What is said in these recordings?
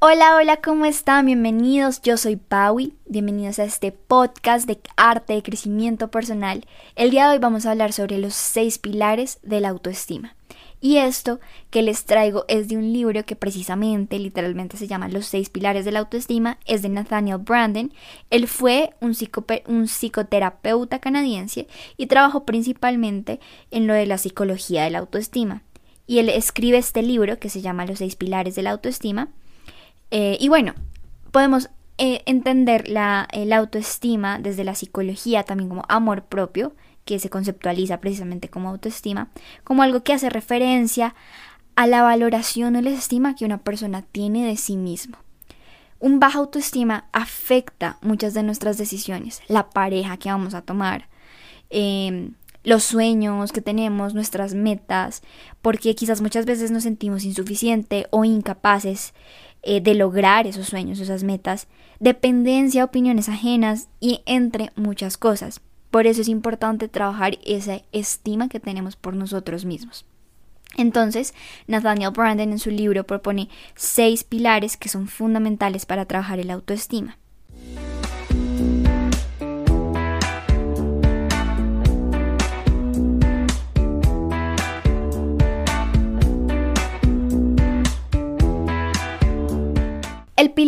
Hola, hola, ¿cómo están? Bienvenidos, yo soy Paui, bienvenidos a este podcast de arte de crecimiento personal. El día de hoy vamos a hablar sobre los seis pilares de la autoestima. Y esto que les traigo es de un libro que precisamente, literalmente se llama Los seis pilares de la autoestima, es de Nathaniel Branden. Él fue un, un psicoterapeuta canadiense y trabajó principalmente en lo de la psicología de la autoestima. Y él escribe este libro que se llama Los seis pilares de la autoestima eh, y bueno, podemos eh, entender la, autoestima desde la psicología también como amor propio, que se conceptualiza precisamente como autoestima, como algo que hace referencia a la valoración o la estima que una persona tiene de sí mismo. Un baja autoestima afecta muchas de nuestras decisiones, la pareja que vamos a tomar, em, los sueños que tenemos, nuestras metas, porque quizás muchas veces nos sentimos insuficientes o incapaces eh, de lograr esos sueños, esas metas, dependencia, opiniones ajenas y entre muchas cosas. Por eso es importante trabajar esa estima que tenemos por nosotros mismos. Entonces, Nathaniel Branden en su libro propone seis pilares que son fundamentales para trabajar el autoestima.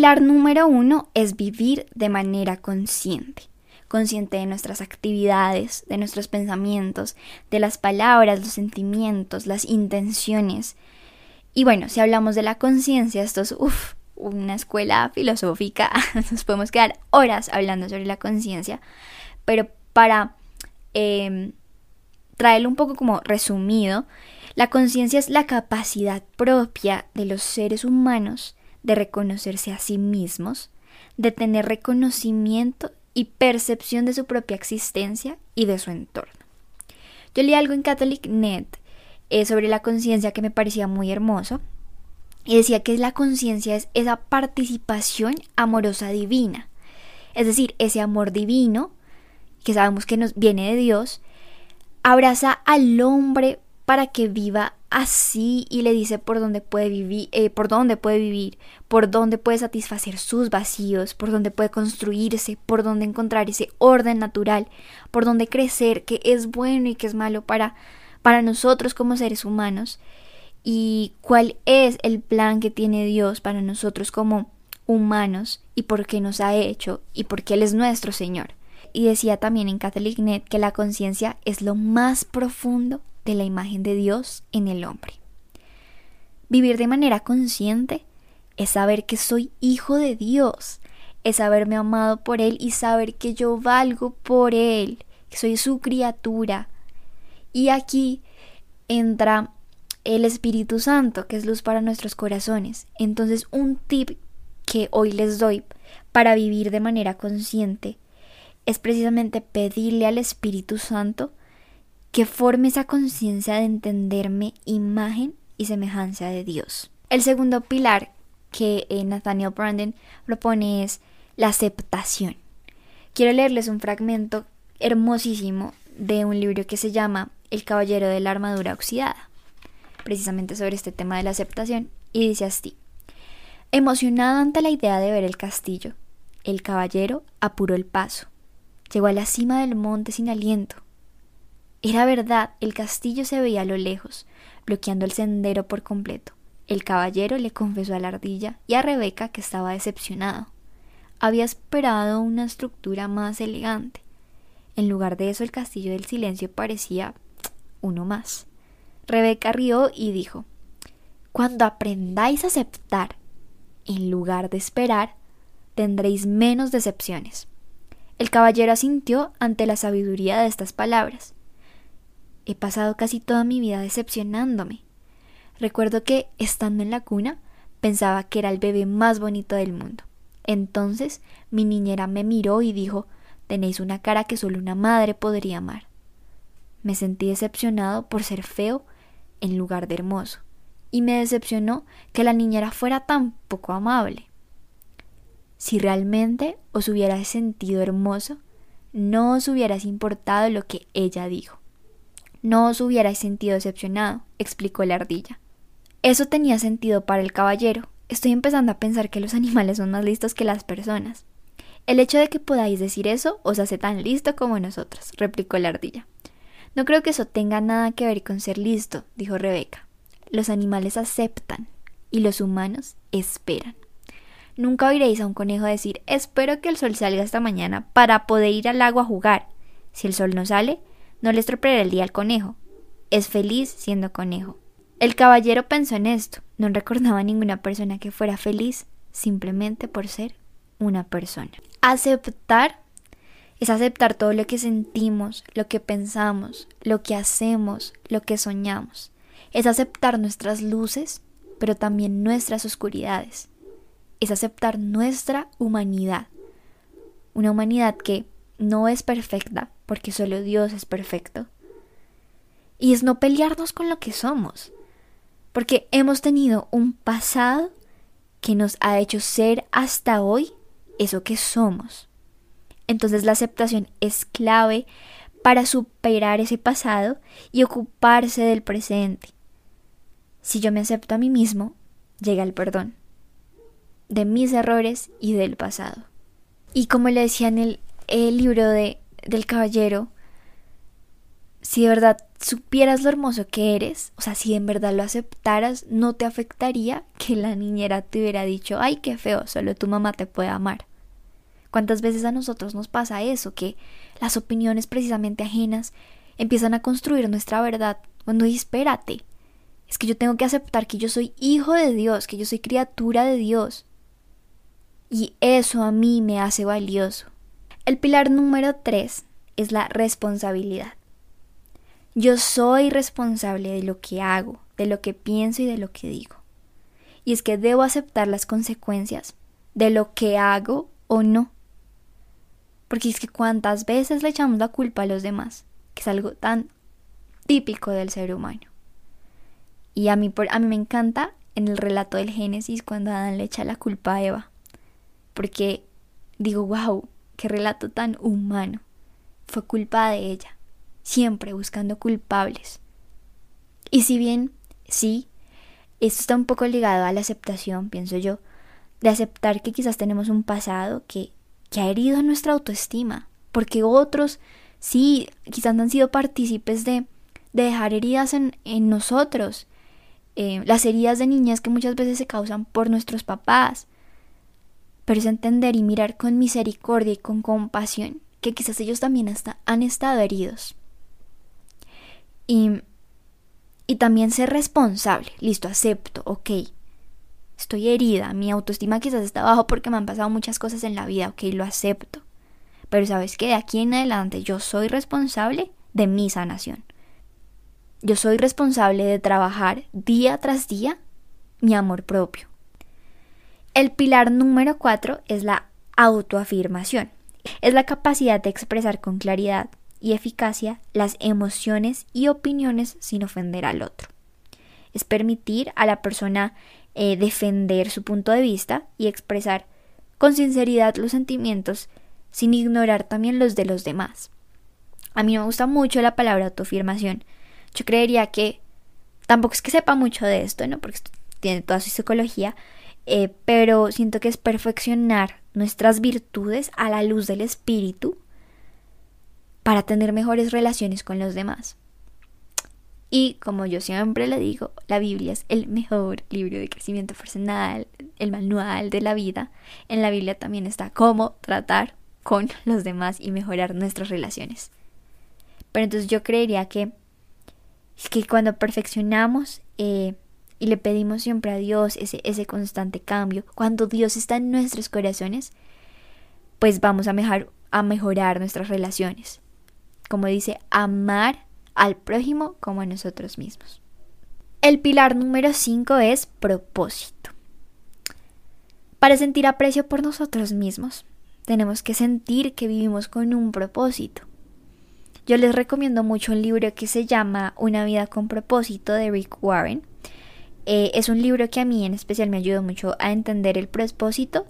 Pilar número uno es vivir de manera consciente, consciente de nuestras actividades, de nuestros pensamientos, de las palabras, los sentimientos, las intenciones. Y bueno, si hablamos de la conciencia, esto es una escuela filosófica, nos podemos quedar horas hablando sobre la conciencia, pero para em, traerlo un poco como resumido, la conciencia es la capacidad propia de los seres humanos de reconocerse a sí mismos, de tener reconocimiento y percepción de su propia existencia y de su entorno. Yo leí algo en Catholic Net eh, sobre la conciencia que me parecía muy hermoso y decía que la conciencia es esa participación amorosa divina, es decir, ese amor divino que sabemos que nos viene de Dios, abraza al hombre para que viva así y le dice por dónde puede vivir, eh, por dónde puede vivir, por dónde puede satisfacer sus vacíos, por dónde puede construirse, por dónde encontrar ese orden natural, por dónde crecer, que es bueno y que es malo para, para nosotros como seres humanos y cuál es el plan que tiene Dios para nosotros como humanos y por qué nos ha hecho y por qué Él es nuestro Señor. Y decía también en CatholicNet que la conciencia es lo más profundo de la imagen de Dios en el hombre. Vivir de manera consciente es saber que soy hijo de Dios, es haberme amado por Él y saber que yo valgo por Él, que soy su criatura. Y aquí entra el Espíritu Santo, que es luz para nuestros corazones. Entonces, un tip que hoy les doy para vivir de manera consciente es precisamente pedirle al Espíritu Santo que forme esa conciencia de entenderme imagen y semejanza de Dios. El segundo pilar que eh, Nathaniel Brandon propone es la aceptación. Quiero leerles un fragmento hermosísimo de un libro que se llama El caballero de la armadura oxidada, precisamente sobre este tema de la aceptación, y dice así. Emocionado ante la idea de ver el castillo, el caballero apuró el paso. Llegó a la cima del monte sin aliento, era verdad, el castillo se veía a lo lejos, bloqueando el sendero por completo. El caballero le confesó a la ardilla y a Rebeca que estaba decepcionado. Había esperado una estructura más elegante. En lugar de eso, el castillo del silencio parecía uno más. Rebeca rió y dijo Cuando aprendáis a aceptar, en lugar de esperar, tendréis menos decepciones. El caballero asintió ante la sabiduría de estas palabras He pasado casi toda mi vida decepcionándome. Recuerdo que, estando en la cuna, pensaba que era el bebé más bonito del mundo. Entonces mi niñera me miró y dijo Tenéis una cara que solo una madre podría amar. Me sentí decepcionado por ser feo en lugar de hermoso, y me decepcionó que la niñera fuera tan poco amable. Si realmente os hubierais sentido hermoso, no os hubierais importado lo que ella dijo. No os hubierais sentido decepcionado, explicó la ardilla. Eso tenía sentido para el caballero, estoy empezando a pensar que los animales son más listos que las personas. El hecho de que podáis decir eso os hace tan listo como nosotros, replicó la ardilla. No creo que eso tenga nada que ver con ser listo, dijo Rebeca. Los animales aceptan y los humanos esperan. Nunca oiréis a un conejo decir espero que el sol salga esta mañana para poder ir al agua a jugar. Si el sol no sale, no le estropeará el día al conejo. Es feliz siendo conejo. El caballero pensó en esto. No recordaba a ninguna persona que fuera feliz simplemente por ser una persona. Aceptar es aceptar todo lo que sentimos, lo que pensamos, lo que hacemos, lo que soñamos. Es aceptar nuestras luces, pero también nuestras oscuridades. Es aceptar nuestra humanidad. Una humanidad que no es perfecta, porque solo Dios es perfecto. Y es no pelearnos con lo que somos porque hemos tenido un pasado que nos ha hecho ser hasta hoy eso que somos. Entonces la aceptación es clave para superar ese pasado y ocuparse del presente. Si yo me acepto a mí mismo, llega el perdón de mis errores y del pasado. Y como le decía en el, el libro de, del caballero, si de verdad supieras lo hermoso que eres, o sea, si en verdad lo aceptaras, no te afectaría que la niñera te hubiera dicho, ay, qué feo, solo tu mamá te puede amar. ¿Cuántas veces a nosotros nos pasa eso? Que las opiniones precisamente ajenas empiezan a construir nuestra verdad cuando espérate. Es que yo tengo que aceptar que yo soy hijo de Dios, que yo soy criatura de Dios. Y eso a mí me hace valioso. El pilar número tres es la responsabilidad. Yo soy responsable de lo que hago, de lo que pienso y de lo que digo. Y es que debo aceptar las consecuencias de lo que hago o no. Porque es que cuántas veces le echamos la culpa a los demás, que es algo tan típico del ser humano. Y a mí, a mí me encanta en el relato del Génesis cuando Adán le echa la culpa a Eva. Porque digo, wow, qué relato tan humano. Fue culpa de ella siempre buscando culpables. Y si bien, sí, esto está un poco ligado a la aceptación, pienso yo, de aceptar que quizás tenemos un pasado que, que ha herido nuestra autoestima, porque otros sí, quizás han sido partícipes de, de dejar heridas en, en nosotros, eh, las heridas de niñas que muchas veces se causan por nuestros papás, pero es entender y mirar con misericordia y con compasión que quizás ellos también hasta han estado heridos. Y, y también ser responsable. Listo, acepto, ok. Estoy herida, mi autoestima quizás está bajo porque me han pasado muchas cosas en la vida, ok, lo acepto. Pero sabes que de aquí en adelante yo soy responsable de mi sanación. Yo soy responsable de trabajar día tras día mi amor propio. El pilar número cuatro es la autoafirmación. Es la capacidad de expresar con claridad, y eficacia las emociones y opiniones sin ofender al otro. Es permitir a la persona eh, defender su punto de vista y expresar con sinceridad los sentimientos sin ignorar también los de los demás. A mí me gusta mucho la palabra autoafirmación. Yo creería que tampoco es que sepa mucho de esto, ¿no? Porque tiene toda su psicología, eh, pero siento que es perfeccionar nuestras virtudes a la luz del espíritu para tener mejores relaciones con los demás. Y como yo siempre le digo, la Biblia es el mejor libro de crecimiento personal, el manual de la vida. En la Biblia también está cómo tratar con los demás y mejorar nuestras relaciones. Pero entonces yo creería que, que cuando perfeccionamos eh, y le pedimos siempre a Dios ese, ese constante cambio, cuando Dios está en nuestros corazones, pues vamos a, a mejorar nuestras relaciones como dice, amar al prójimo como a nosotros mismos. El pilar número 5 es propósito. Para sentir aprecio por nosotros mismos, tenemos que sentir que vivimos con un propósito. Yo les recomiendo mucho un libro que se llama Una vida con propósito de Rick Warren. Eh, es un libro que a mí en especial me ayudó mucho a entender el propósito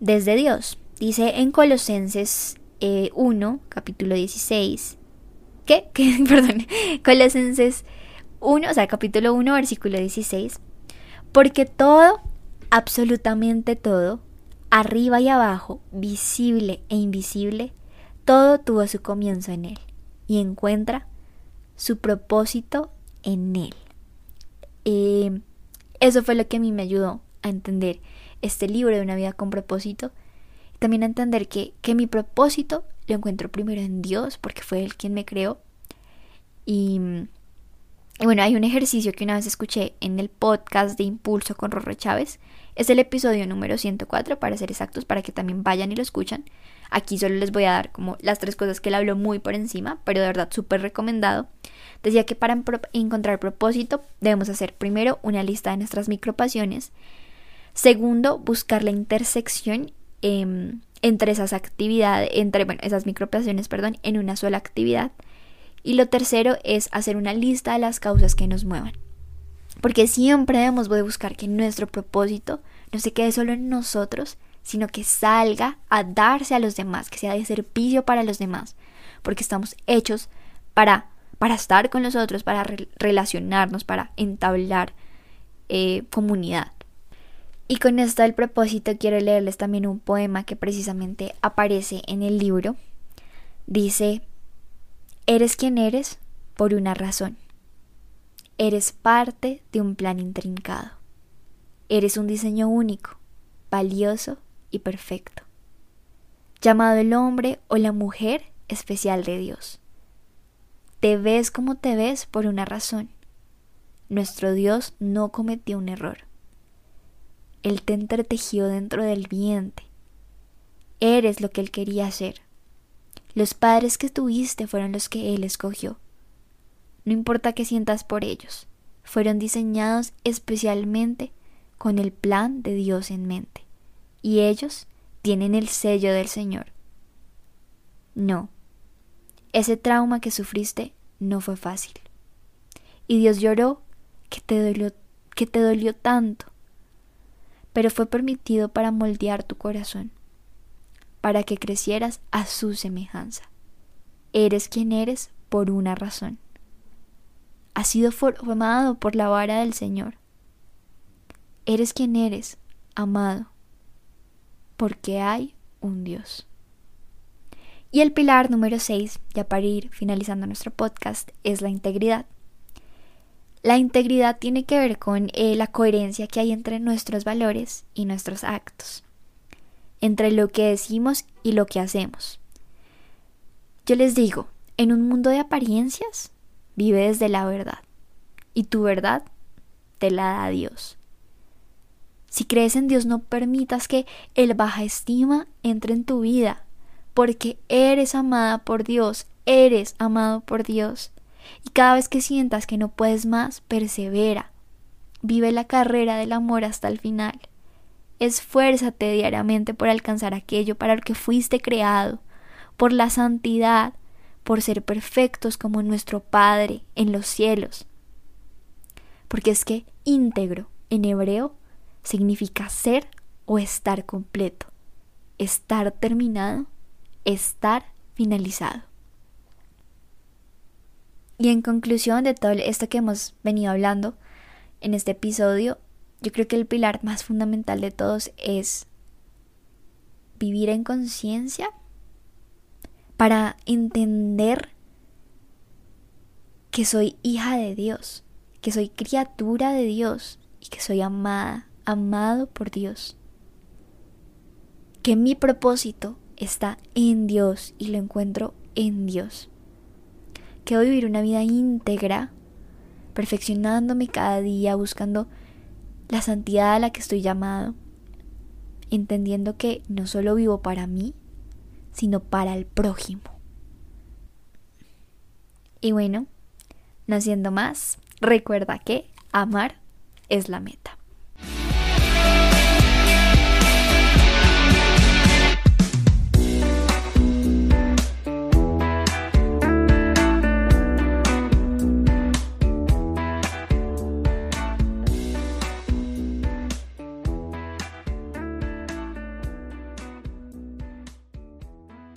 desde Dios. Dice en Colosenses 1, eh, capítulo 16. ¿Qué? ¿Qué? Perdón. Colosenses 1, o sea, capítulo 1, versículo 16. Porque todo absolutamente todo, arriba y abajo, visible e invisible, todo tuvo su comienzo en Él y encuentra su propósito en Él. Eso fue lo que a mí me ayudó a entender este libro de una vida con propósito. Y también a entender que, que mi propósito lo encuentro primero en Dios, porque fue Él quien me creó. Y, y bueno, hay un ejercicio que una vez escuché en el podcast de Impulso con Rorro Chávez. Es el episodio número 104, para ser exactos, para que también vayan y lo escuchan. Aquí solo les voy a dar como las tres cosas que él habló muy por encima, pero de verdad súper recomendado. Decía que para encontrar propósito debemos hacer primero una lista de nuestras micropasiones. Segundo, buscar la intersección em, entre esas actividades, entre bueno, esas micropasiones, perdón, en una sola actividad. Y lo tercero es hacer una lista de las causas que nos muevan. Porque siempre debemos de buscar que nuestro propósito no se quede solo en nosotros, sino que salga a darse a los demás, que sea de servicio para los demás, porque estamos hechos para, para estar con los otros, para relacionarnos, para entablar eh, comunidad. Y con esto del propósito quiero leerles también un poema que precisamente aparece en el libro. Dice, eres quien eres por una razón. Eres parte de un plan intrincado. Eres un diseño único, valioso perfecto, llamado el hombre o la mujer especial de Dios. Te ves como te ves por una razón. Nuestro Dios no cometió un error. Él te entretejió dentro del vientre. Eres lo que Él quería ser. Los padres que tuviste fueron los que Él escogió. No importa qué sientas por ellos, fueron diseñados especialmente con el plan de Dios en mente y ellos tienen el sello del Señor. No, ese trauma que sufriste no fue fácil. Y Dios lloró que te dolió, que te dolió tanto, pero fue permitido para moldear tu corazón, para que crecieras a su semejanza. Eres quien eres por una razón. Has sido formado por la vara del Señor. Eres quien eres, amado, porque hay un Dios. Y el pilar número 6, ya para ir finalizando nuestro podcast, es la integridad. La integridad tiene que ver con eh, la coherencia que hay entre nuestros valores y nuestros actos, entre lo que decimos y lo que hacemos. Yo les digo, en un mundo de apariencias, vive desde la verdad, y tu verdad te la da Dios. Si crees en Dios, no permitas que el baja estima entre en tu vida, porque eres amada por Dios, eres amado por Dios. Y cada vez que sientas que no puedes más, persevera. Vive la carrera del amor hasta el final. Esfuérzate diariamente por alcanzar aquello para lo que fuiste creado, por la santidad, por ser perfectos como nuestro Padre en los cielos. Porque es que íntegro en hebreo significa ser o estar completo, estar terminado, estar finalizado. Y en conclusión de todo esto que hemos venido hablando en este episodio, yo creo que el pilar más fundamental de todos es vivir en conciencia para entender que soy hija de Dios, que soy criatura de Dios y que soy amada amado por Dios. Que mi propósito está en Dios y lo encuentro en Dios. Que voy vivir una vida íntegra, perfeccionándome cada día, buscando la santidad a la que estoy llamado, entendiendo que no solo vivo para mí, sino para el prójimo. Y bueno, no haciendo más, recuerda que amar es la meta.